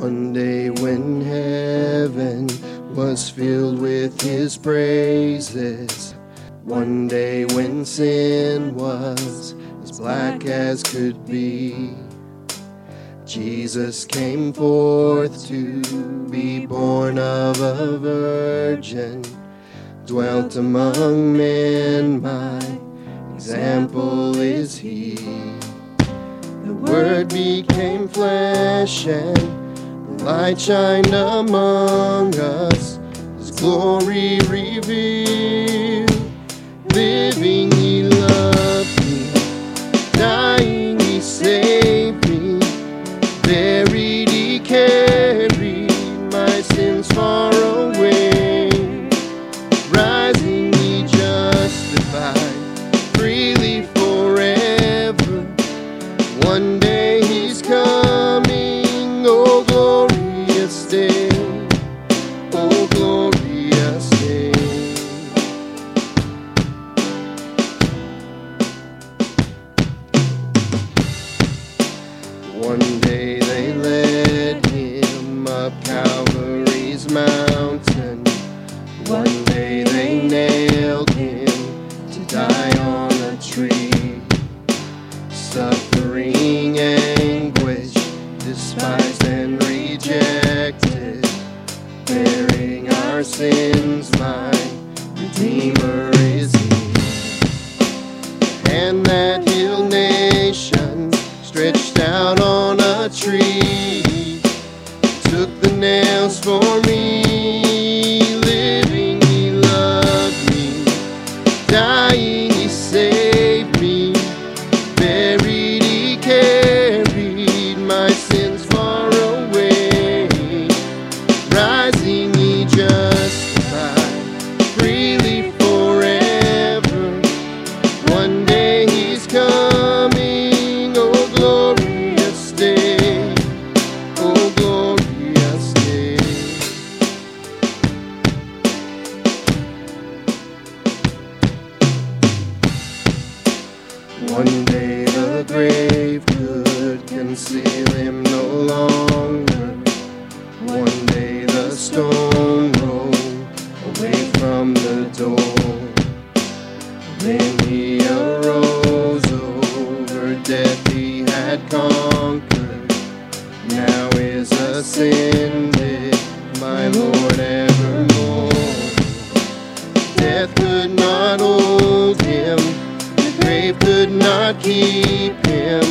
One day when heaven was filled with his praises, one day when sin was as black as could be, Jesus came forth to be born of a virgin, dwelt among men, my example is he. The Word became flesh and Light shine among us, His glory revealed, living conquered, now is ascended, my Lord evermore. Death could not hold him, the grave could not keep him.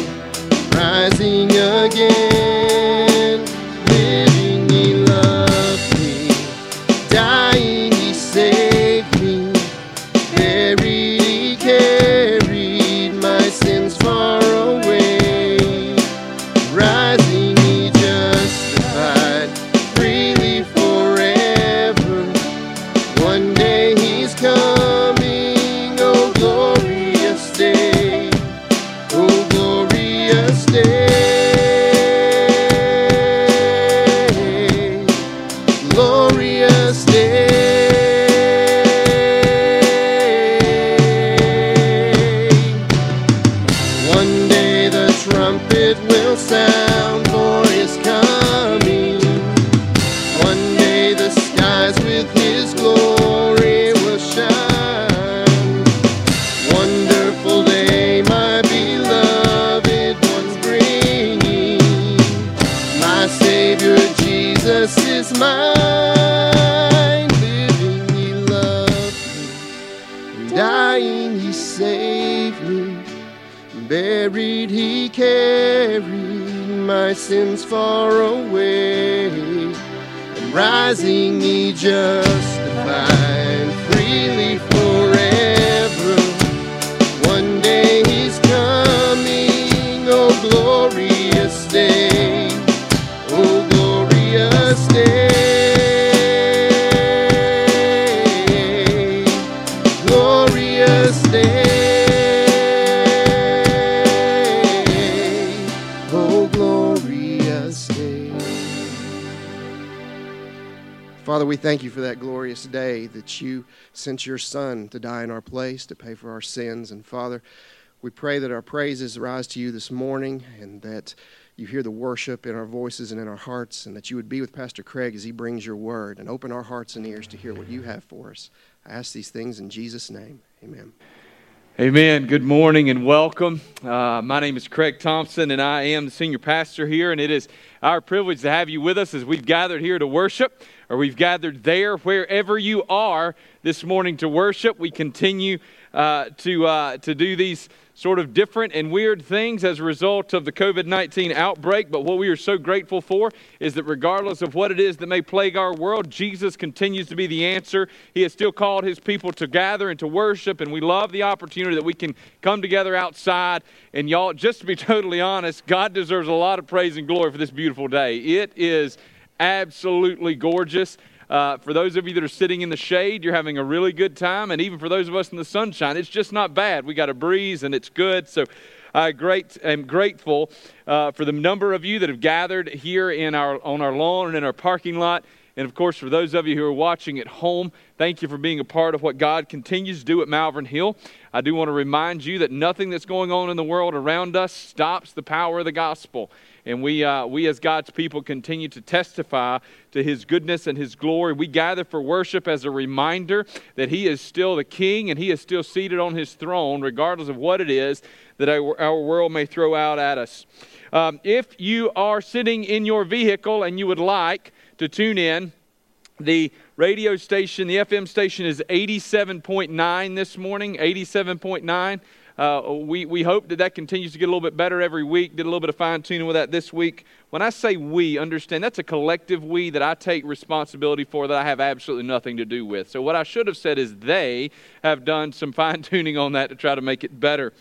dying he saved me. Buried he carried my sins far away. And rising he justified. Father, we thank you for that glorious day that you sent your Son to die in our place to pay for our sins. And Father, we pray that our praises rise to you this morning and that you hear the worship in our voices and in our hearts, and that you would be with Pastor Craig as he brings your word and open our hearts and ears to hear what you have for us. I ask these things in Jesus' name. Amen. Amen. Good morning and welcome. Uh, my name is Craig Thompson, and I am the senior pastor here, and it is our privilege to have you with us as we've gathered here to worship or we've gathered there, wherever you are this morning to worship. We continue uh, to, uh, to do these sort of different and weird things as a result of the COVID 19 outbreak. But what we are so grateful for is that regardless of what it is that may plague our world, Jesus continues to be the answer. He has still called his people to gather and to worship, and we love the opportunity that we can come together outside. And y'all, just to be totally honest, God deserves a lot of praise and glory for this beautiful day. It is absolutely gorgeous. Uh, for those of you that are sitting in the shade, you're having a really good time. And even for those of us in the sunshine, it's just not bad. We got a breeze and it's good. So I great, am grateful uh, for the number of you that have gathered here in our, on our lawn and in our parking lot. And of course, for those of you who are watching at home, thank you for being a part of what God continues to do at Malvern Hill. I do want to remind you that nothing that's going on in the world around us stops the power of the gospel. And we, uh, we as God's people continue to testify to his goodness and his glory. We gather for worship as a reminder that he is still the king and he is still seated on his throne, regardless of what it is that our, our world may throw out at us. Um, if you are sitting in your vehicle and you would like to tune in, the radio station, the FM station is 87.9 this morning, 87.9. Uh, we, we hope that that continues to get a little bit better every week. Did a little bit of fine tuning with that this week. When I say we, understand that's a collective we that I take responsibility for that I have absolutely nothing to do with. So what I should have said is they have done some fine tuning on that to try to make it better.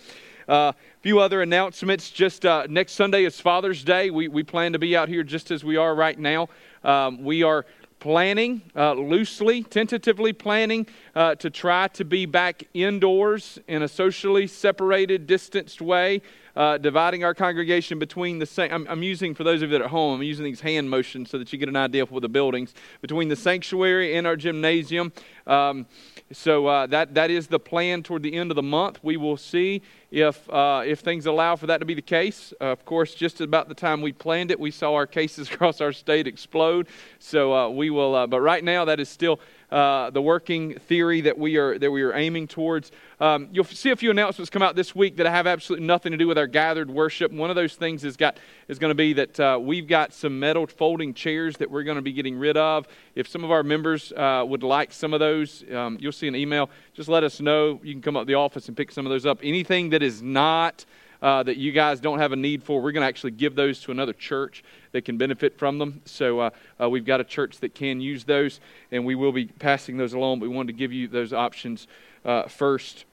Uh, few other announcements. Just uh, next Sunday is Father's Day. We, we plan to be out here just as we are right now. Um, we are planning, uh, loosely, tentatively planning uh, to try to be back indoors in a socially separated, distanced way, uh, dividing our congregation between the same. I'm, I'm, using, for those of you that are at home, I'm using these hand motions so that you get an idea of what the buildings, between the sanctuary and our gymnasium. Um, so uh, that, that is the plan toward the end of the month. We will see if, uh, if things allow for that to be the case. Uh, of course, just about the time we planned it, we saw our cases across our state explode. So uh, we will, uh, but right now that is still uh, the working theory that we are that we are aiming towards. Um, you'll see a few announcements come out this week that have absolutely nothing to do with our gathered worship. One of those things is got is going to be that uh, we've got some metal folding chairs that we're going to be getting rid of. If some of our members uh, would like some of those, um, you'll see an email. Just let us know. You can come up to the office and pick some of those up. Anything that is not uh, that you guys don't have a need for, we're going to actually give those to another church that can benefit from them. So uh, uh, we've got a church that can use those, and we will be passing those along. But we wanted to give you those options uh, first.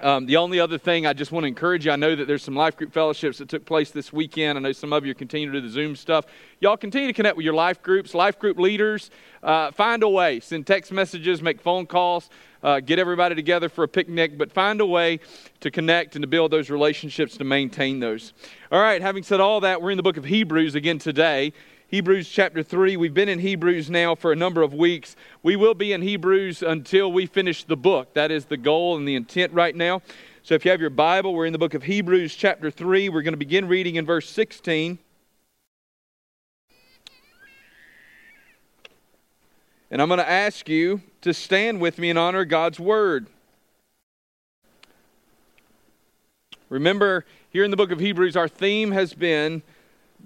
Um, the only other thing I just want to encourage you, I know that there's some life group fellowships that took place this weekend. I know some of you continue to do the Zoom stuff. Y'all continue to connect with your life groups, life group leaders. Uh, find a way. Send text messages, make phone calls uh, get everybody together for a picnic, but find a way to connect and to build those relationships to maintain those. All right, having said all that, we're in the book of Hebrews again today. Hebrews chapter 3. We've been in Hebrews now for a number of weeks. We will be in Hebrews until we finish the book. That is the goal and the intent right now. So if you have your Bible, we're in the book of Hebrews chapter 3. We're going to begin reading in verse 16. And I'm going to ask you to stand with me and honor God's word. Remember, here in the book of Hebrews, our theme has been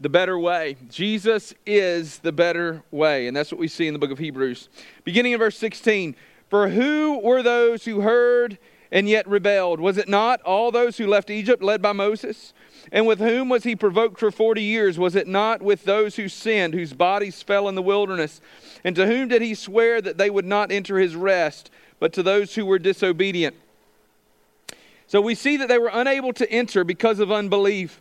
the better way. Jesus is the better way. And that's what we see in the book of Hebrews. Beginning in verse 16 For who were those who heard and yet rebelled? Was it not all those who left Egypt led by Moses? And with whom was he provoked for forty years? Was it not with those who sinned, whose bodies fell in the wilderness? And to whom did he swear that they would not enter his rest, but to those who were disobedient? So we see that they were unable to enter because of unbelief.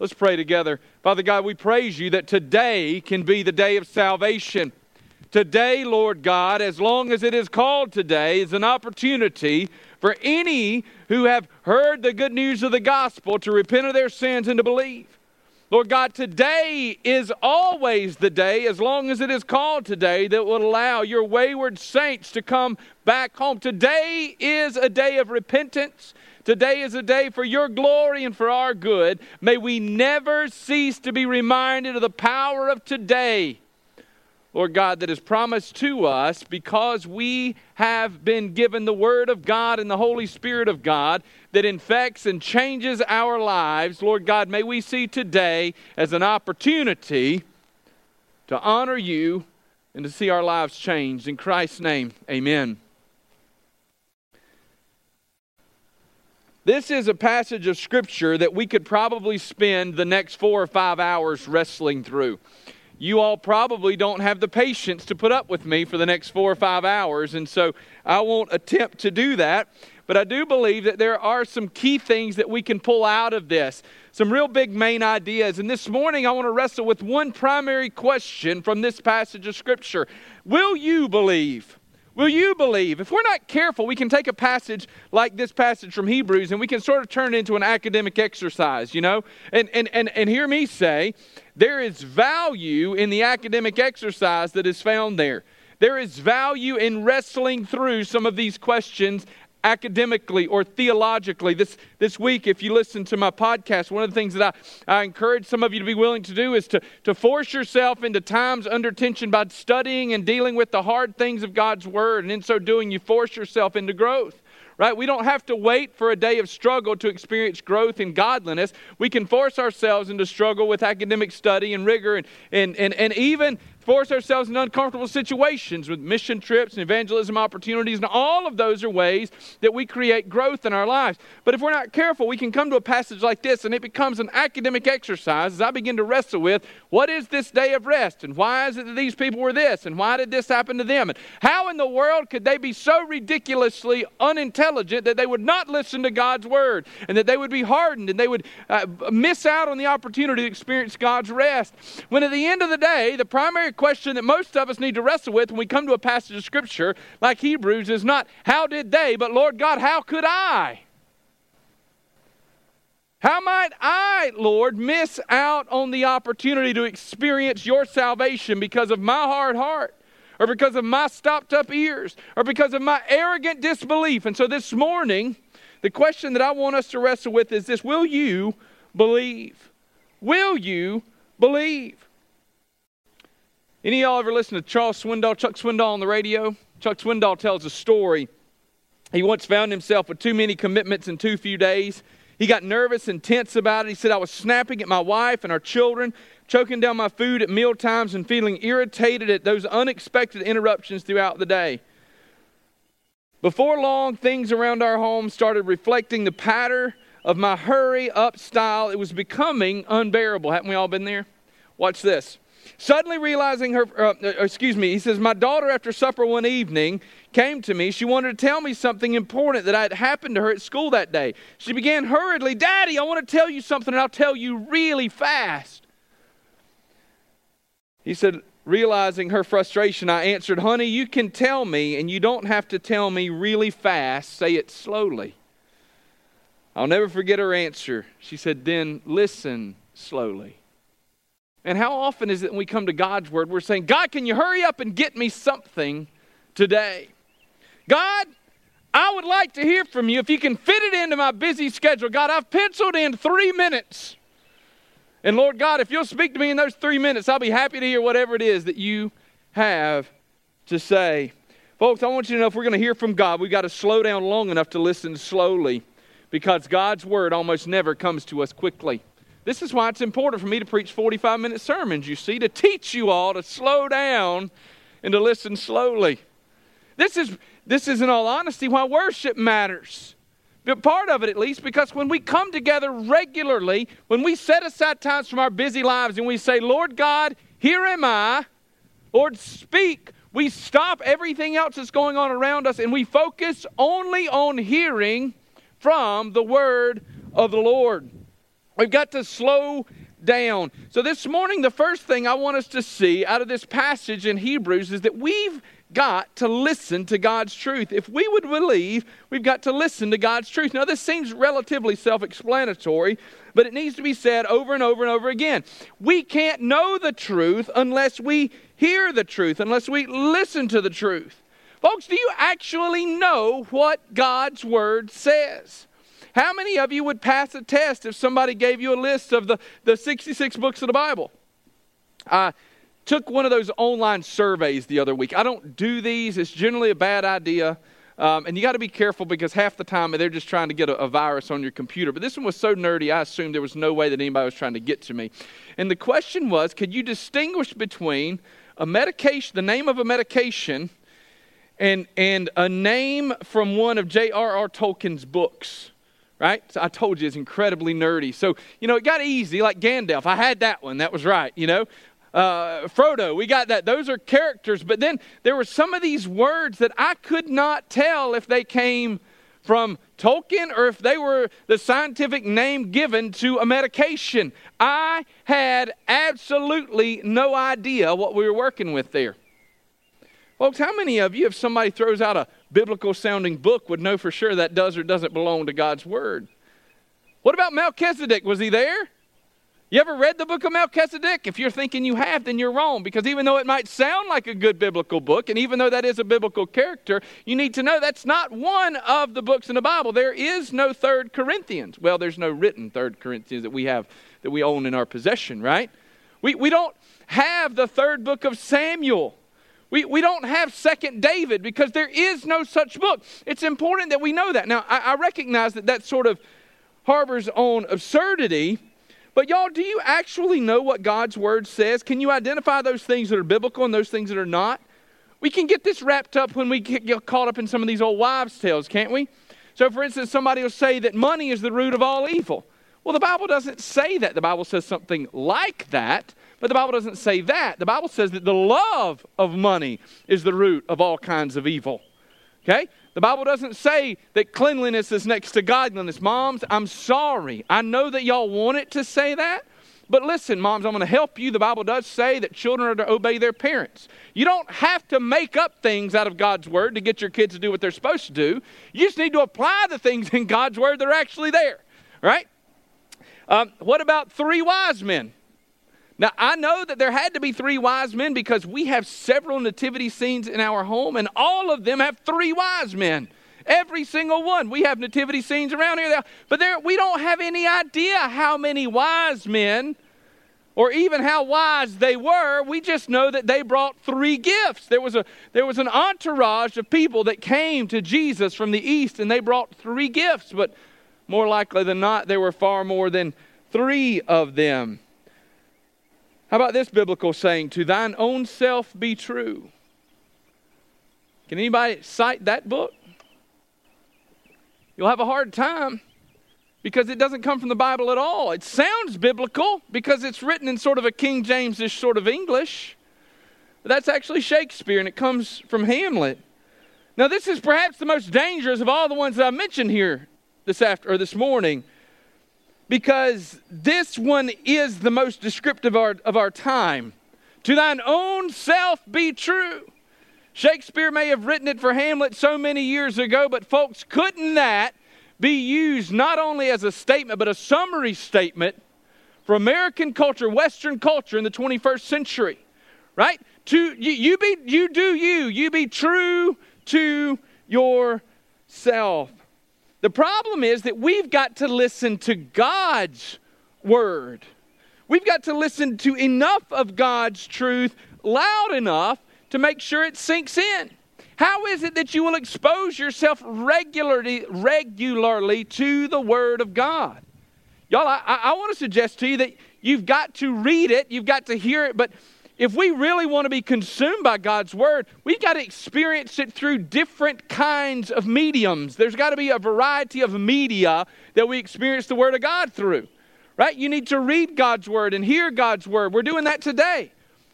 Let's pray together. Father God, we praise you that today can be the day of salvation. Today, Lord God, as long as it is called today, is an opportunity for any who have heard the good news of the gospel to repent of their sins and to believe. Lord God, today is always the day, as long as it is called today, that will allow your wayward saints to come back home. Today is a day of repentance. Today is a day for your glory and for our good. May we never cease to be reminded of the power of today, Lord God, that is promised to us because we have been given the Word of God and the Holy Spirit of God that infects and changes our lives. Lord God, may we see today as an opportunity to honor you and to see our lives changed. In Christ's name, amen. This is a passage of Scripture that we could probably spend the next four or five hours wrestling through. You all probably don't have the patience to put up with me for the next four or five hours, and so I won't attempt to do that. But I do believe that there are some key things that we can pull out of this, some real big main ideas. And this morning, I want to wrestle with one primary question from this passage of Scripture Will you believe? Will you believe? If we're not careful, we can take a passage like this passage from Hebrews and we can sort of turn it into an academic exercise, you know? And, and, and, and hear me say, there is value in the academic exercise that is found there. There is value in wrestling through some of these questions academically or theologically. This, this week, if you listen to my podcast, one of the things that I, I encourage some of you to be willing to do is to, to force yourself into times under tension by studying and dealing with the hard things of God's Word. And in so doing, you force yourself into growth right? We don't have to wait for a day of struggle to experience growth in godliness. We can force ourselves into struggle with academic study and rigor and, and, and, and even force ourselves in uncomfortable situations with mission trips and evangelism opportunities, and all of those are ways that we create growth in our lives. But if we're not careful, we can come to a passage like this and it becomes an academic exercise as I begin to wrestle with what is this day of rest, and why is it that these people were this, and why did this happen to them, and how in the world could they be so ridiculously unintelligent that they would not listen to God's word, and that they would be hardened, and they would uh, miss out on the opportunity to experience God's rest. When at the end of the day, the primary question that most of us need to wrestle with when we come to a passage of Scripture like Hebrews is not, how did they, but Lord God, how could I? How might I, Lord, miss out on the opportunity to experience your salvation because of my hard heart? Or because of my stopped up ears, or because of my arrogant disbelief. And so this morning, the question that I want us to wrestle with is this Will you believe? Will you believe? Any of y'all ever listen to Charles Swindoll, Chuck Swindoll on the radio? Chuck Swindoll tells a story. He once found himself with too many commitments in too few days. He got nervous and tense about it. He said, I was snapping at my wife and our children, choking down my food at meal times, and feeling irritated at those unexpected interruptions throughout the day. Before long, things around our home started reflecting the pattern of my hurry up style. It was becoming unbearable. Haven't we all been there? Watch this. Suddenly realizing her, uh, uh, excuse me, he says, My daughter, after supper one evening, came to me. She wanted to tell me something important that had happened to her at school that day. She began hurriedly, Daddy, I want to tell you something, and I'll tell you really fast. He said, realizing her frustration, I answered, Honey, you can tell me, and you don't have to tell me really fast. Say it slowly. I'll never forget her answer. She said, Then listen slowly. And how often is it when we come to God's Word, we're saying, God, can you hurry up and get me something today? God, I would like to hear from you if you can fit it into my busy schedule. God, I've penciled in three minutes. And Lord God, if you'll speak to me in those three minutes, I'll be happy to hear whatever it is that you have to say. Folks, I want you to know if we're going to hear from God, we've got to slow down long enough to listen slowly because God's word almost never comes to us quickly. This is why it's important for me to preach 45 minute sermons, you see, to teach you all to slow down and to listen slowly. This is, this is in all honesty, why worship matters. But part of it, at least, because when we come together regularly, when we set aside times from our busy lives and we say, Lord God, here am I, Lord, speak, we stop everything else that's going on around us and we focus only on hearing from the word of the Lord. We've got to slow down. So, this morning, the first thing I want us to see out of this passage in Hebrews is that we've got to listen to God's truth. If we would believe, we've got to listen to God's truth. Now, this seems relatively self explanatory, but it needs to be said over and over and over again. We can't know the truth unless we hear the truth, unless we listen to the truth. Folks, do you actually know what God's Word says? How many of you would pass a test if somebody gave you a list of the, the 66 books of the Bible? I took one of those online surveys the other week. I don't do these, it's generally a bad idea. Um, and you got to be careful because half the time they're just trying to get a, a, virus on your computer. But this one was so nerdy, I assumed there was no way that anybody was trying to get to me. And the question was could you distinguish between a medication, the name of a medication, and, and a name from one of J.R.R. Tolkien's books? Right? So I told you it's incredibly nerdy. So, you know, it got easy, like Gandalf. I had that one. That was right, you know uh, Frodo, we got that. Those are characters. But then there were some of these words that I could not tell if they came from Tolkien or if they were the scientific name given to a medication. I had absolutely no idea what we were working with there. Folks, how many of you, if somebody throws out a biblical sounding book, would know for sure that does or doesn't belong to God's Word? What about Melchizedek? Was he there? You ever read the book of Melchizedek? If you're thinking you have, then you're wrong because even though it might sound like a good biblical book, and even though that is a biblical character, you need to know that's not one of the books in the Bible. There is no third Corinthians. Well, there's no written third Corinthians that we have, that we own in our possession, right? We, we don't have the third book of Samuel. We, we don't have second David because there is no such book. It's important that we know that. Now, I, I recognize that that sort of harbors on absurdity but y'all, do you actually know what God's word says? Can you identify those things that are biblical and those things that are not? We can get this wrapped up when we get caught up in some of these old wives' tales, can't we? So, for instance, somebody will say that money is the root of all evil. Well, the Bible doesn't say that. The Bible says something like that, but the Bible doesn't say that. The Bible says that the love of money is the root of all kinds of evil. Okay? The Bible doesn't say that cleanliness is next to godliness. Moms, I'm sorry. I know that y'all want it to say that. But listen, moms, I'm going to help you. The Bible does say that children are to obey their parents. You don't have to make up things out of God's word to get your kids to do what they're supposed to do. You just need to apply the things in God's word that are actually there, right? Um, what about three wise men? Now, I know that there had to be three wise men because we have several nativity scenes in our home, and all of them have three wise men. Every single one. We have nativity scenes around here, but there, we don't have any idea how many wise men or even how wise they were. We just know that they brought three gifts. There was, a, there was an entourage of people that came to Jesus from the east, and they brought three gifts, but more likely than not, there were far more than three of them. How about this biblical saying, to thine own self be true? Can anybody cite that book? You'll have a hard time because it doesn't come from the Bible at all. It sounds biblical because it's written in sort of a King James-ish sort of English. But that's actually Shakespeare and it comes from Hamlet. Now, this is perhaps the most dangerous of all the ones that I mentioned here this after or this morning because this one is the most descriptive of our, of our time. To thine own self be true. Shakespeare may have written it for Hamlet so many years ago, but folks, couldn't that be used not only as a statement, but a summary statement for American culture, Western culture in the 21st century? Right? To you, you be you do you, you be true to yourself. The problem is that we've got to listen to God's word. We've got to listen to enough of God's truth loud enough to make sure it sinks in. How is it that you will expose yourself regularly, regularly to the Word of God? Y'all, I, I want to suggest to you that you've got to read it, you've got to hear it, but if we really want to be consumed by God's Word, we've got to experience it through different kinds of mediums. There's got to be a variety of media that we experience the Word of God through, right? You need to read God's Word and hear God's Word. We're doing that today.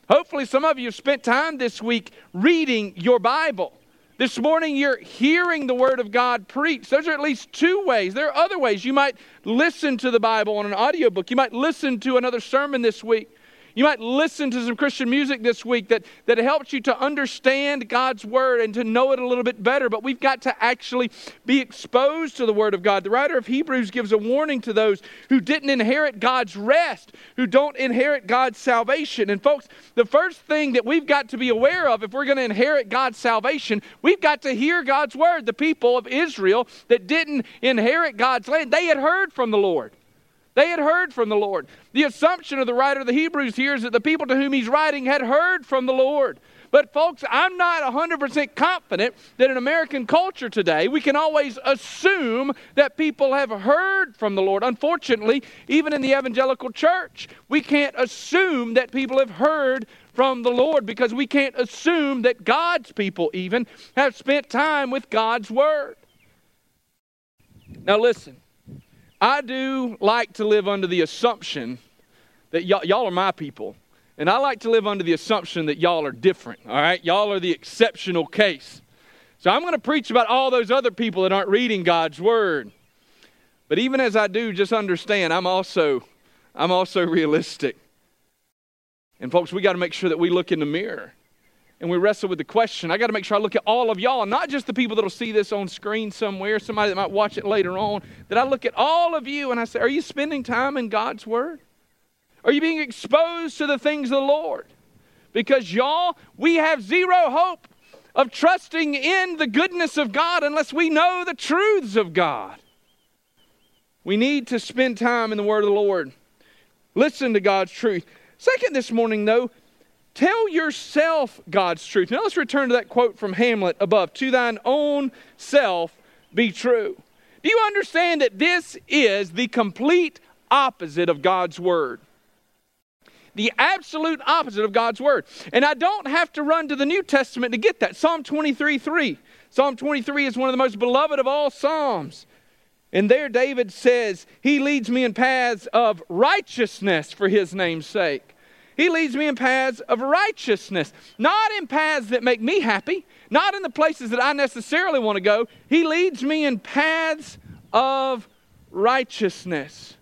Hopefully, some of you have spent time this week reading your Bible. This morning, you're hearing the Word of God preached. Those are at least two ways. There are other ways. You might listen to the Bible on an audiobook, you might listen to another sermon this week. You might listen to some Christian music this week that, that helps you to understand God's Word and to know it a little bit better, but we've got to actually be exposed to the Word of God. The writer of Hebrews gives a warning to those who didn't inherit God's rest, who don't inherit God's salvation. And, folks, the first thing that we've got to be aware of if we're going to inherit God's salvation, we've got to hear God's Word. The people of Israel that didn't inherit God's land, they had heard from the Lord. They had heard from the Lord. The assumption of the writer of the Hebrews here is that the people to whom he's writing had heard from the Lord. But, folks, I'm not 100% confident that in American culture today we can always assume that people have heard from the Lord. Unfortunately, even in the evangelical church, we can't assume that people have heard from the Lord because we can't assume that God's people even have spent time with God's Word. Now, listen. I do like to live under the assumption that y- y'all are my people. And I like to live under the assumption that y'all are different, all right? Y'all are the exceptional case. So I'm going to preach about all those other people that aren't reading God's word. But even as I do, just understand I'm also I'm also realistic. And folks, we got to make sure that we look in the mirror and we wrestle with the question. I got to make sure I look at all of y'all, not just the people that'll see this on screen somewhere, somebody that might watch it later on, that I look at all of you and I say, Are you spending time in God's Word? Are you being exposed to the things of the Lord? Because y'all, we have zero hope of trusting in the goodness of God unless we know the truths of God. We need to spend time in the Word of the Lord. Listen to God's truth. Second, this morning, though, Tell yourself God's truth. Now let's return to that quote from Hamlet above To thine own self be true. Do you understand that this is the complete opposite of God's word? The absolute opposite of God's word. And I don't have to run to the New Testament to get that. Psalm 23 3. Psalm 23 is one of the most beloved of all Psalms. And there David says, He leads me in paths of righteousness for His name's sake. He leads me in paths of righteousness, not in paths that make me happy, not in the places that I necessarily want to go. He leads me in paths of righteousness.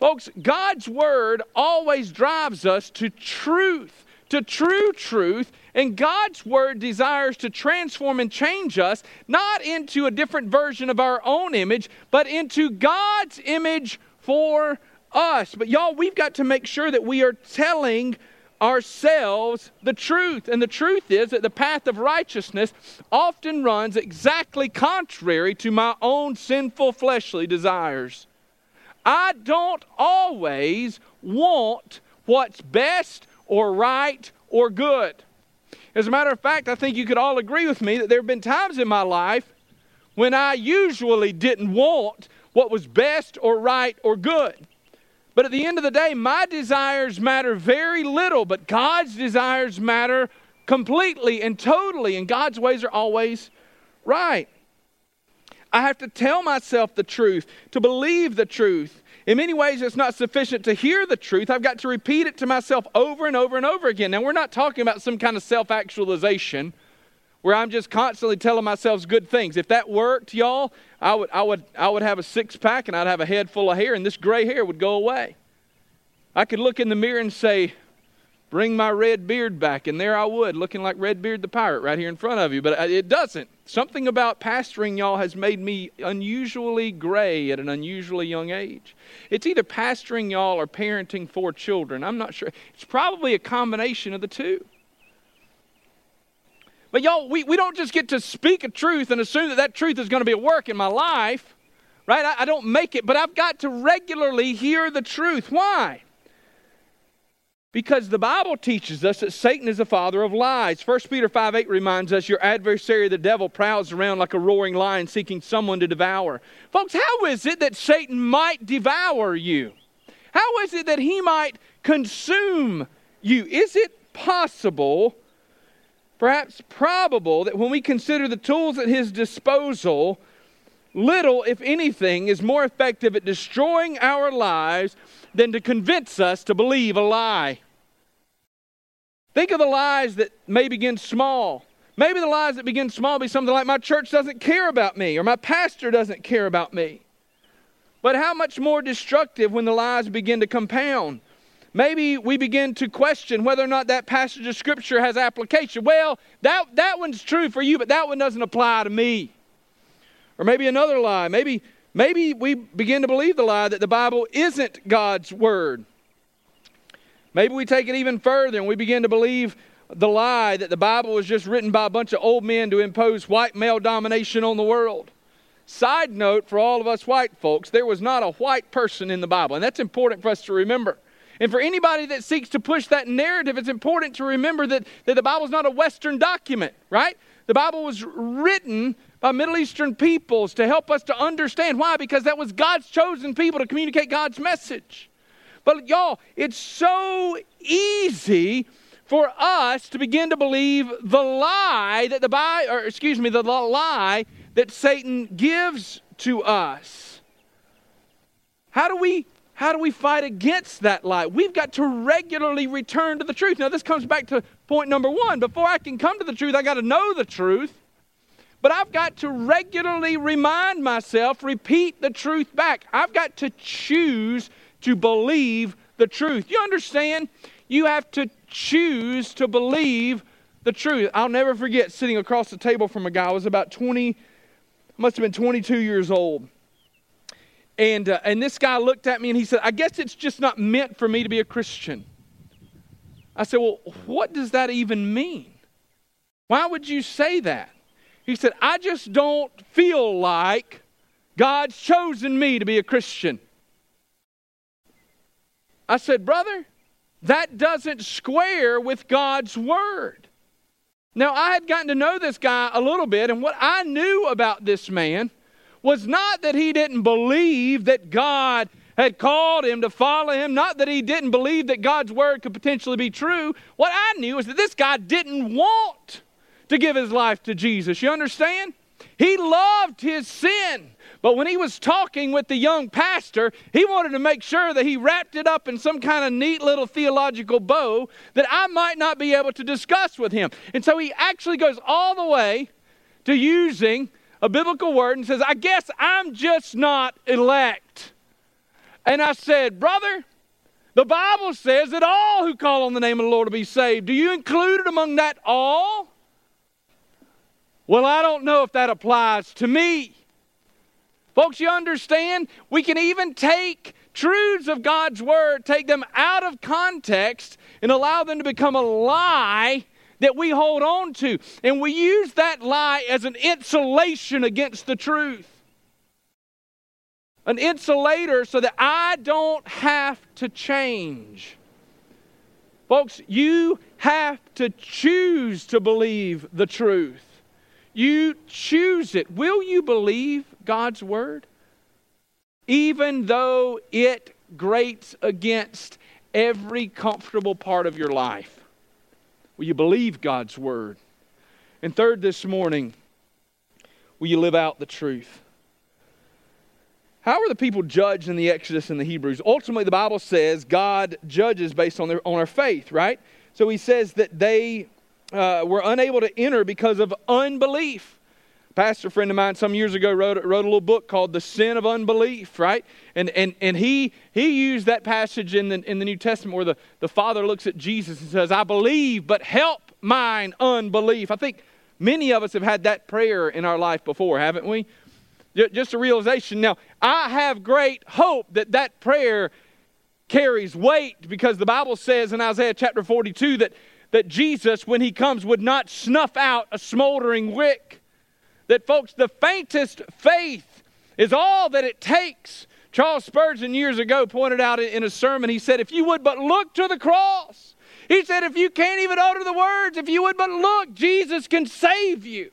Folks, God's word always drives us to truth, to true truth, and God's word desires to transform and change us, not into a different version of our own image, but into God's image for us. But y'all, we've got to make sure that we are telling ourselves the truth. And the truth is that the path of righteousness often runs exactly contrary to my own sinful fleshly desires. I don't always want what's best or right or good. As a matter of fact, I think you could all agree with me that there have been times in my life when I usually didn't want what was best or right or good. But at the end of the day, my desires matter very little, but God's desires matter completely and totally, and God's ways are always right. I have to tell myself the truth, to believe the truth. In many ways, it's not sufficient to hear the truth. I've got to repeat it to myself over and over and over again. Now, we're not talking about some kind of self actualization where I'm just constantly telling myself good things. If that worked, y'all, I would, I would, I would have a six pack and I'd have a head full of hair, and this gray hair would go away. I could look in the mirror and say, Bring my red beard back, and there I would, looking like Redbeard the pirate right here in front of you. But uh, it doesn't. Something about pastoring y'all has made me unusually gray at an unusually young age. It's either pastoring y'all or parenting four children. I'm not sure. It's probably a combination of the two. But y'all, we, we don't just get to speak a truth and assume that that truth is going to be a work in my life, right? I, I don't make it, but I've got to regularly hear the truth. Why? Because the Bible teaches us that Satan is the father of lies. 1 Peter 5 8 reminds us your adversary, the devil, prowls around like a roaring lion seeking someone to devour. Folks, how is it that Satan might devour you? How is it that he might consume you? Is it possible, perhaps probable, that when we consider the tools at his disposal, little, if anything, is more effective at destroying our lives than to convince us to believe a lie. Think of the lies that may begin small. Maybe the lies that begin small be something like, my church doesn't care about me, or my pastor doesn't care about me. But how much more destructive when the lies begin to compound? Maybe we begin to question whether or not that passage of Scripture has application. Well, that, that one's true for you, but that one doesn't apply to me. Or maybe another lie. Maybe Maybe we begin to believe the lie that the Bible isn't God's Word. Maybe we take it even further and we begin to believe the lie that the Bible was just written by a bunch of old men to impose white male domination on the world. Side note for all of us white folks, there was not a white person in the Bible, and that's important for us to remember. And for anybody that seeks to push that narrative, it's important to remember that, that the Bible is not a Western document, right? The Bible was written by Middle Eastern peoples to help us to understand. Why? Because that was God's chosen people to communicate God's message. But y'all, it's so easy for us to begin to believe the lie that the Bible, or excuse me, the lie that Satan gives to us. How do we how do we fight against that lie? We've got to regularly return to the truth. Now, this comes back to point number one. Before I can come to the truth, I got to know the truth. But I've got to regularly remind myself, repeat the truth back. I've got to choose to believe the truth. You understand? You have to choose to believe the truth. I'll never forget sitting across the table from a guy. I was about 20, must have been 22 years old. And, uh, and this guy looked at me and he said, I guess it's just not meant for me to be a Christian. I said, Well, what does that even mean? Why would you say that? He said, I just don't feel like God's chosen me to be a Christian. I said, Brother, that doesn't square with God's word. Now, I had gotten to know this guy a little bit, and what I knew about this man was not that he didn't believe that God had called him to follow him, not that he didn't believe that God's word could potentially be true. What I knew is that this guy didn't want to give his life to Jesus. You understand? He loved his sin. But when he was talking with the young pastor, he wanted to make sure that he wrapped it up in some kind of neat little theological bow that I might not be able to discuss with him. And so he actually goes all the way to using a biblical word and says, I guess I'm just not elect. And I said, Brother, the Bible says that all who call on the name of the Lord will be saved. Do you include it among that all? Well, I don't know if that applies to me. Folks, you understand? We can even take truths of God's Word, take them out of context, and allow them to become a lie that we hold on to. And we use that lie as an insulation against the truth. An insulator so that I don't have to change. Folks, you have to choose to believe the truth. You choose it. Will you believe God's word? Even though it grates against every comfortable part of your life. Will you believe God's word? And third, this morning, will you live out the truth? How are the people judged in the Exodus and the Hebrews? Ultimately, the Bible says God judges based on, their, on our faith, right? So he says that they uh, were unable to enter because of unbelief. Pastor friend of mine some years ago wrote, wrote a little book called The Sin of Unbelief, right? And, and, and he, he used that passage in the, in the New Testament where the, the Father looks at Jesus and says, I believe, but help mine unbelief. I think many of us have had that prayer in our life before, haven't we? Just a realization. Now, I have great hope that that prayer carries weight because the Bible says in Isaiah chapter 42 that that Jesus, when he comes, would not snuff out a smoldering wick. That, folks, the faintest faith is all that it takes Charles Spurgeon years ago pointed out in a sermon, he said, If you would but look to the cross, he said, if you can't even utter the words, if you would but look, Jesus can save you.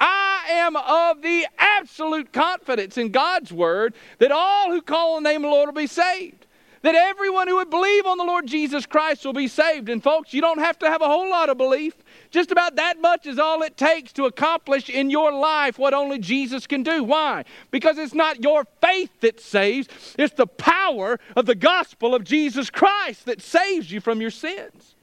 I am of the absolute confidence in God's word that all who call on the name of the Lord will be saved. That everyone who would believe on the Lord Jesus Christ will be saved. And folks, you don't have to have a whole lot of belief. Just about that much is all it takes to accomplish in your life what only Jesus can do. Why? Because it's not your faith that saves, it's the power of the gospel of Jesus Christ that saves you from your sins.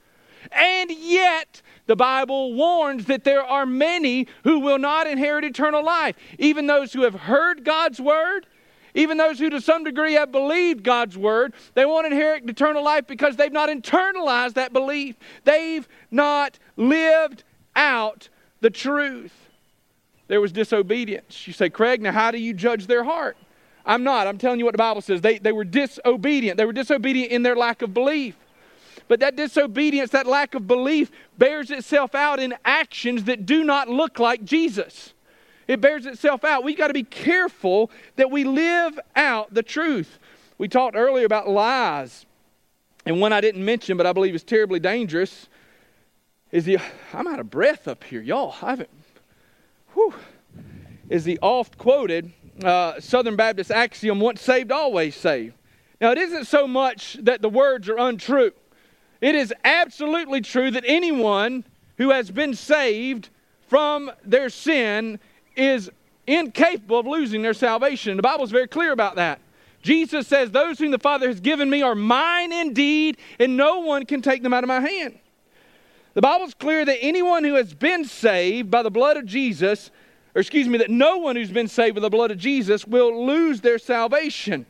And yet, the Bible warns that there are many who will not inherit eternal life. Even those who have heard God's word, even those who to some degree have believed God's word, they won't inherit eternal life because they've not internalized that belief. They've not lived out the truth. There was disobedience. You say, Craig, now how do you judge their heart? I'm not. I'm telling you what the Bible says. They, they were disobedient. They were disobedient in their lack of belief. But that disobedience, that lack of belief, bears itself out in actions that do not look like Jesus. It bears itself out. We've got to be careful that we live out the truth. We talked earlier about lies. And one I didn't mention, but I believe is terribly dangerous, is the I'm out of breath up here, y'all. I haven't. Whew, is the oft quoted uh, Southern Baptist axiom: "Once saved, always saved." Now, it isn't so much that the words are untrue. It is absolutely true that anyone who has been saved from their sin is incapable of losing their salvation. The Bible is very clear about that. Jesus says, Those whom the Father has given me are mine indeed, and no one can take them out of my hand. The Bible's clear that anyone who has been saved by the blood of Jesus, or excuse me, that no one who's been saved by the blood of Jesus will lose their salvation.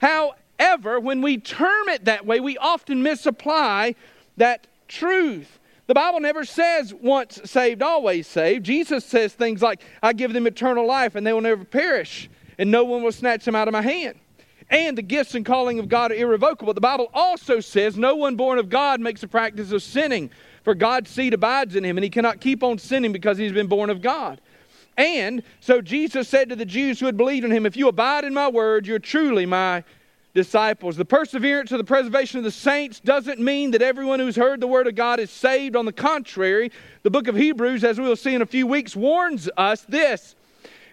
However, when we term it that way, we often misapply that truth. The Bible never says once saved, always saved. Jesus says things like, I give them eternal life and they will never perish, and no one will snatch them out of my hand. And the gifts and calling of God are irrevocable. The Bible also says, No one born of God makes a practice of sinning, for God's seed abides in him, and he cannot keep on sinning because he's been born of God. And so Jesus said to the Jews who had believed in him, If you abide in my word, you're truly my disciples. The perseverance of the preservation of the saints doesn't mean that everyone who's heard the word of God is saved. On the contrary, the book of Hebrews, as we will see in a few weeks, warns us this.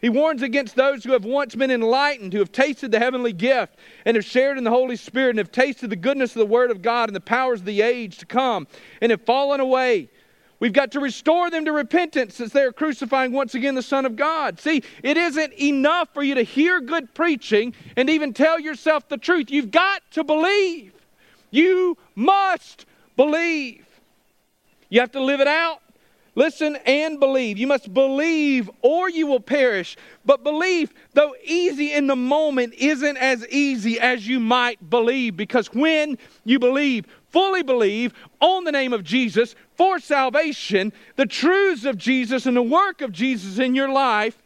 He warns against those who have once been enlightened, who have tasted the heavenly gift, and have shared in the Holy Spirit, and have tasted the goodness of the Word of God and the powers of the age to come, and have fallen away. We've got to restore them to repentance as they are crucifying once again the Son of God. See, it isn't enough for you to hear good preaching and even tell yourself the truth. You've got to believe. You must believe. You have to live it out. Listen and believe. You must believe or you will perish. But belief, though easy in the moment, isn't as easy as you might believe because when you believe, fully believe on the name of Jesus for salvation, the truths of Jesus and the work of Jesus in your life,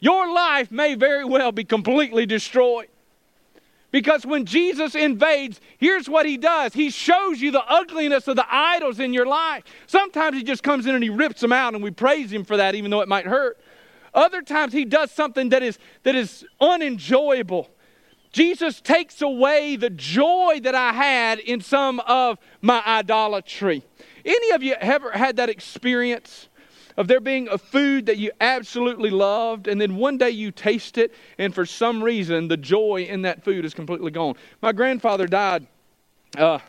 your life may very well be completely destroyed. Because when Jesus invades, here's what he does He shows you the ugliness of the idols in your life. Sometimes he just comes in and he rips them out, and we praise him for that, even though it might hurt. Other times he does something that is, that is unenjoyable. Jesus takes away the joy that I had in some of my idolatry. Any of you ever had that experience? of there being a food that you absolutely loved, and then one day you taste it, and for some reason the joy in that food is completely gone. My grandfather died uh,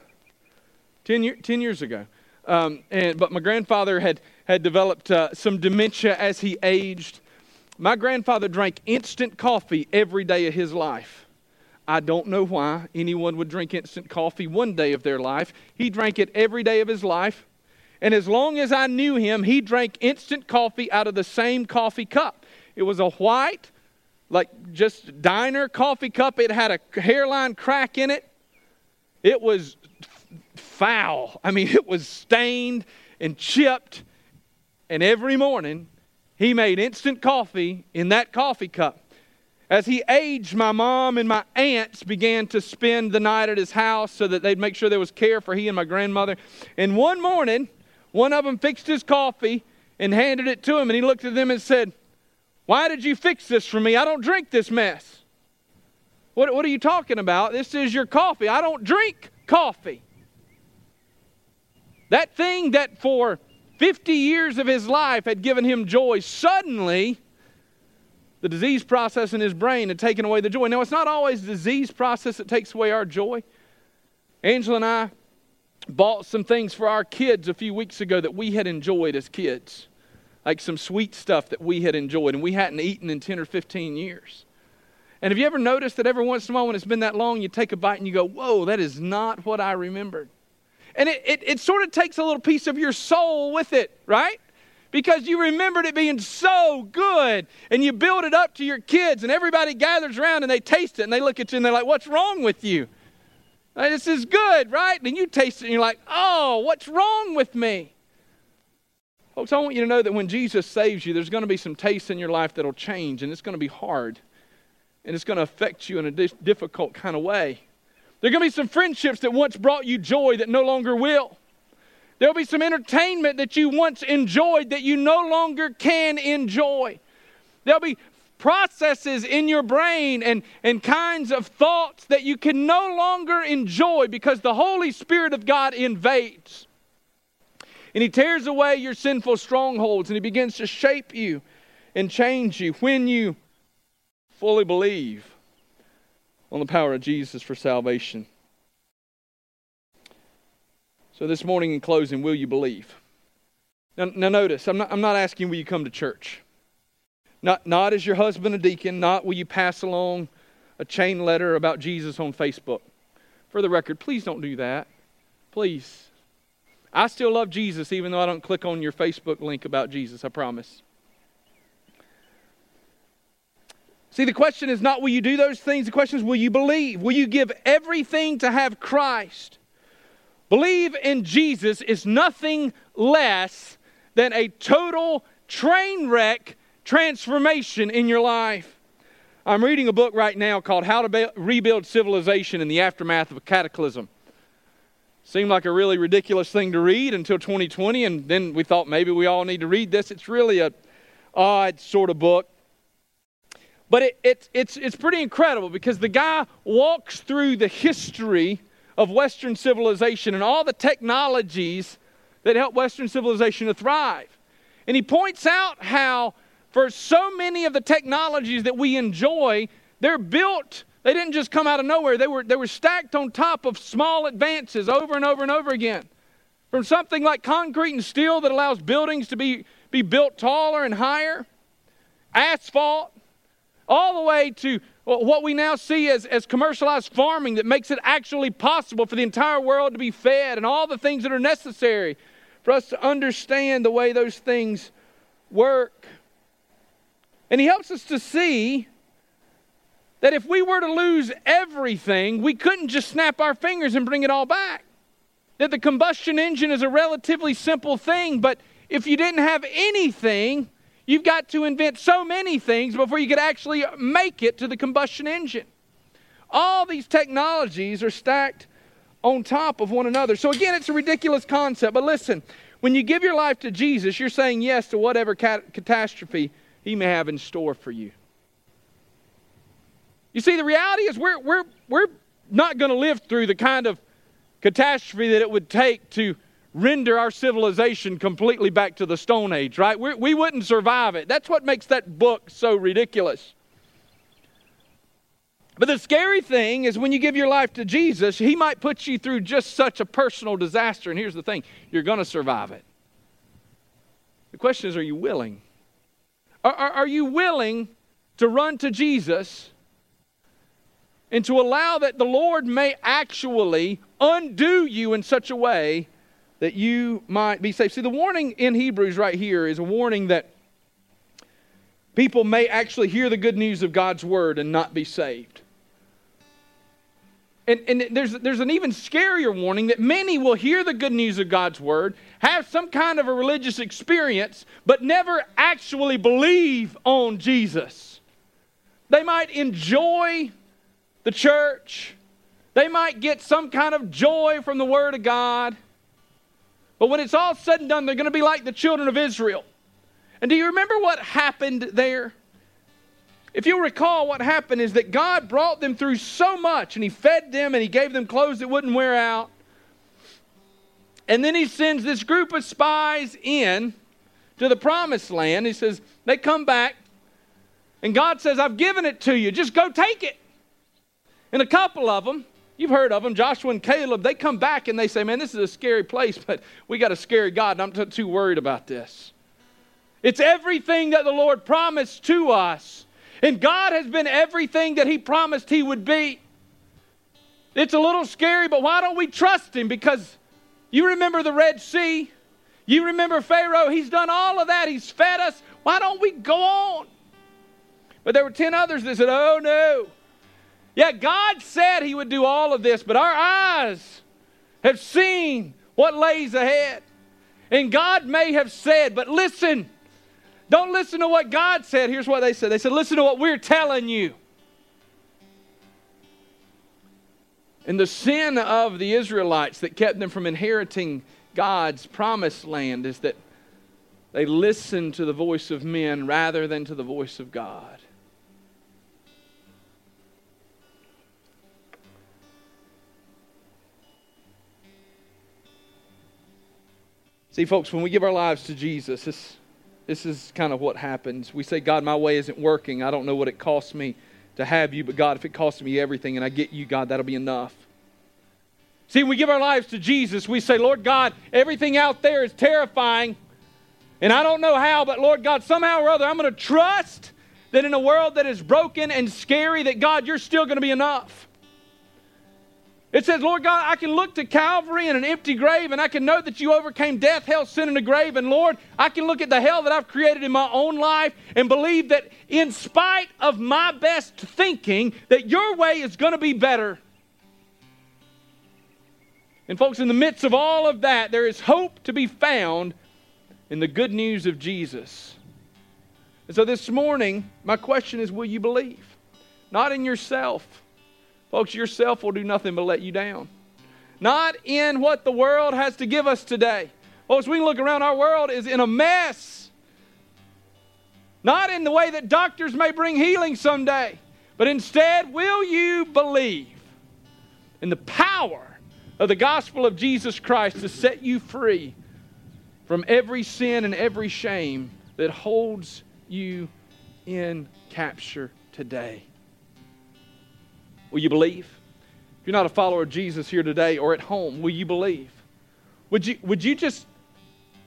10, year, 10 years ago, um, and, but my grandfather had, had developed uh, some dementia as he aged. My grandfather drank instant coffee every day of his life. I don't know why anyone would drink instant coffee one day of their life. He drank it every day of his life. And as long as I knew him, he drank instant coffee out of the same coffee cup. It was a white, like just diner coffee cup. It had a hairline crack in it. It was foul. I mean, it was stained and chipped. And every morning, he made instant coffee in that coffee cup. As he aged, my mom and my aunts began to spend the night at his house so that they'd make sure there was care for he and my grandmother. And one morning, one of them fixed his coffee and handed it to him, and he looked at them and said, Why did you fix this for me? I don't drink this mess. What, what are you talking about? This is your coffee. I don't drink coffee. That thing that for 50 years of his life had given him joy, suddenly the disease process in his brain had taken away the joy. Now, it's not always the disease process that takes away our joy. Angela and I bought some things for our kids a few weeks ago that we had enjoyed as kids, like some sweet stuff that we had enjoyed and we hadn't eaten in 10 or 15 years. And have you ever noticed that every once in a while, when it's been that long, you take a bite and you go, Whoa, that is not what I remembered? And it, it, it sort of takes a little piece of your soul with it, right? Because you remembered it being so good and you build it up to your kids, and everybody gathers around and they taste it and they look at you and they're like, What's wrong with you? This is good, right? And you taste it and you're like, Oh, what's wrong with me? Folks, I want you to know that when Jesus saves you, there's going to be some taste in your life that'll change, and it's going to be hard. And it's going to affect you in a difficult kind of way. There are going to be some friendships that once brought you joy that no longer will. There'll be some entertainment that you once enjoyed that you no longer can enjoy. There'll be processes in your brain and, and kinds of thoughts that you can no longer enjoy because the Holy Spirit of God invades. And He tears away your sinful strongholds and He begins to shape you and change you when you fully believe on the power of Jesus for salvation. So, this morning in closing, will you believe? Now, now notice, I'm not, I'm not asking will you come to church. Not, not as your husband a deacon, not will you pass along a chain letter about Jesus on Facebook. For the record, please don't do that. Please. I still love Jesus even though I don't click on your Facebook link about Jesus, I promise. See, the question is not will you do those things, the question is will you believe? Will you give everything to have Christ? Believe in Jesus is nothing less than a total train wreck transformation in your life. I'm reading a book right now called How to Be- Rebuild Civilization in the Aftermath of a Cataclysm. Seemed like a really ridiculous thing to read until 2020, and then we thought maybe we all need to read this. It's really a odd sort of book. But it, it, it's, it's pretty incredible because the guy walks through the history of Western civilization and all the technologies that help Western civilization to thrive. And he points out how, for so many of the technologies that we enjoy, they're built, they didn't just come out of nowhere, they were, they were stacked on top of small advances over and over and over again. From something like concrete and steel that allows buildings to be, be built taller and higher, asphalt, all the way to what we now see as, as commercialized farming that makes it actually possible for the entire world to be fed and all the things that are necessary for us to understand the way those things work. And he helps us to see that if we were to lose everything, we couldn't just snap our fingers and bring it all back. That the combustion engine is a relatively simple thing, but if you didn't have anything, You've got to invent so many things before you could actually make it to the combustion engine. All these technologies are stacked on top of one another. So, again, it's a ridiculous concept. But listen, when you give your life to Jesus, you're saying yes to whatever cat- catastrophe he may have in store for you. You see, the reality is we're, we're, we're not going to live through the kind of catastrophe that it would take to render our civilization completely back to the Stone Age, right? We're, we would not survive it. That's what makes that book so ridiculous. But the scary thing is when you give your life to Jesus, He might put you through just such a personal disaster. And here's the thing you're going to survive it. The question is are you willing? Are, are, are you willing to run to Jesus and to allow that the Lord may actually undo you in such a way that you might be saved. See, the warning in Hebrews right here is a warning that people may actually hear the good news of God's word and not be saved. And, and there's, there's an even scarier warning that many will hear the good news of God's word, have some kind of a religious experience, but never actually believe on Jesus. They might enjoy the church, they might get some kind of joy from the word of God, but when it's all said and done, they're going to be like the children of Israel. And do you remember what happened there? if you'll recall, what happened is that God brought them through so much, and He fed them and He gave them clothes that wouldn't wear out. And then He sends this group of spies in to the promised land. He says, they come back, and God says, I've given it to you. Just go take it. And a couple of them, you've heard of them, Joshua and Caleb, they come back and they say, Man, this is a scary place, but we got a scary God, and I'm too worried about this. It's everything that the Lord promised to us. And God has been everything that He promised He would be. It's a little scary, but why don't we trust Him? Because you remember the Red Sea, you remember Pharaoh, He's done all of that, He's fed us. Why don't we go on? But there were 10 others that said, Oh no. Yeah, God said He would do all of this, but our eyes have seen what lays ahead. And God may have said, but listen, don't listen to what God said. Here's what they said they said, Listen to what we're telling you. And the sin of the Israelites that kept them from inheriting God's promised land is that they listened to the voice of men rather than to the voice of God. See, folks, when we give our lives to Jesus, this this is kind of what happens. We say, God, my way isn't working. I don't know what it costs me to have you, but God, if it costs me everything and I get you, God, that'll be enough. See, we give our lives to Jesus. We say, Lord God, everything out there is terrifying, and I don't know how, but Lord God, somehow or other, I'm going to trust that in a world that is broken and scary, that God, you're still going to be enough. It says, Lord God, I can look to Calvary and an empty grave, and I can know that you overcame death, hell, sin, and the grave. And Lord, I can look at the hell that I've created in my own life and believe that in spite of my best thinking, that your way is going to be better. And folks, in the midst of all of that, there is hope to be found in the good news of Jesus. And so this morning, my question is will you believe? Not in yourself Folks, yourself will do nothing but let you down. Not in what the world has to give us today. Folks, we look around, our world is in a mess. Not in the way that doctors may bring healing someday, but instead, will you believe in the power of the gospel of Jesus Christ to set you free from every sin and every shame that holds you in capture today? Will you believe? If you're not a follower of Jesus here today or at home, will you believe? Would you, would you just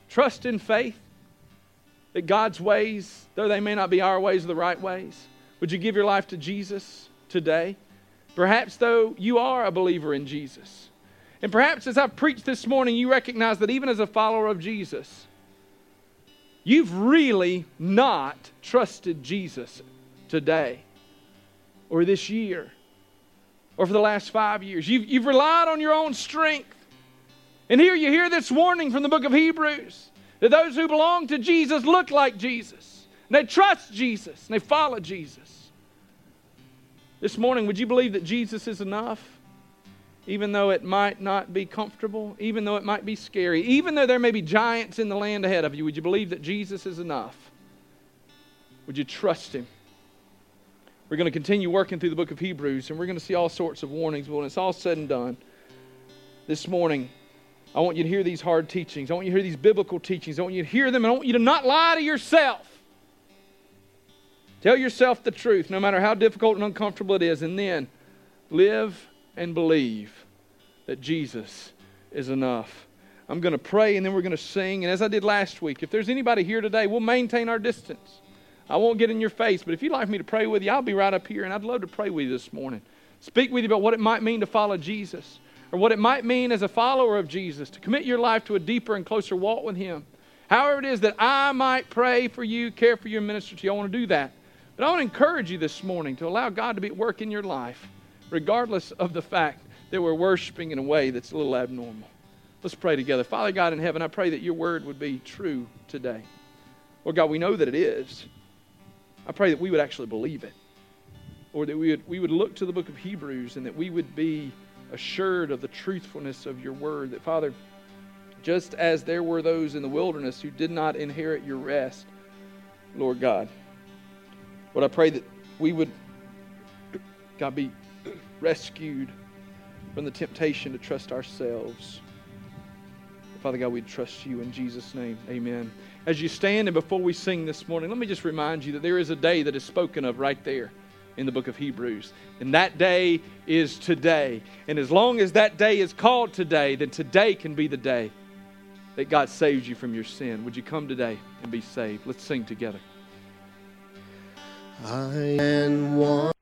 trust in faith that God's ways, though they may not be our ways, are the right ways? Would you give your life to Jesus today? Perhaps, though, you are a believer in Jesus. And perhaps as I've preached this morning, you recognize that even as a follower of Jesus, you've really not trusted Jesus today or this year or for the last five years. You've, you've relied on your own strength. And here you hear this warning from the book of Hebrews that those who belong to Jesus look like Jesus. And they trust Jesus and they follow Jesus. This morning, would you believe that Jesus is enough? Even though it might not be comfortable, even though it might be scary, even though there may be giants in the land ahead of you, would you believe that Jesus is enough? Would you trust Him? We're going to continue working through the book of Hebrews, and we're going to see all sorts of warnings. But when it's all said and done, this morning, I want you to hear these hard teachings. I want you to hear these biblical teachings. I want you to hear them, and I want you to not lie to yourself. Tell yourself the truth, no matter how difficult and uncomfortable it is, and then live and believe that Jesus is enough. I'm going to pray, and then we're going to sing. And as I did last week, if there's anybody here today, we'll maintain our distance. I won't get in your face, but if you'd like me to pray with you, I'll be right up here, and I'd love to pray with you this morning. Speak with you about what it might mean to follow Jesus, or what it might mean as a follower of Jesus, to commit your life to a deeper and closer walk with Him. However, it is that I might pray for you, care for you, and minister to you, I want to do that. But I want to encourage you this morning to allow God to be at work in your life, regardless of the fact that we're worshiping in a way that's a little abnormal. Let's pray together. Father God in heaven, I pray that your word would be true today. Lord God, we know that it is. I pray that we would actually believe it. Or that we would, we would look to the book of Hebrews and that we would be assured of the truthfulness of your word. That, Father, just as there were those in the wilderness who did not inherit your rest, Lord God, Lord, I pray that we would, God, be rescued from the temptation to trust ourselves. Father God, we trust you in Jesus' name. Amen. As you stand and before we sing this morning, let me just remind you that there is a day that is spoken of right there in the book of Hebrews. And that day is today. And as long as that day is called today, then today can be the day that God saves you from your sin. Would you come today and be saved? Let's sing together. I am one.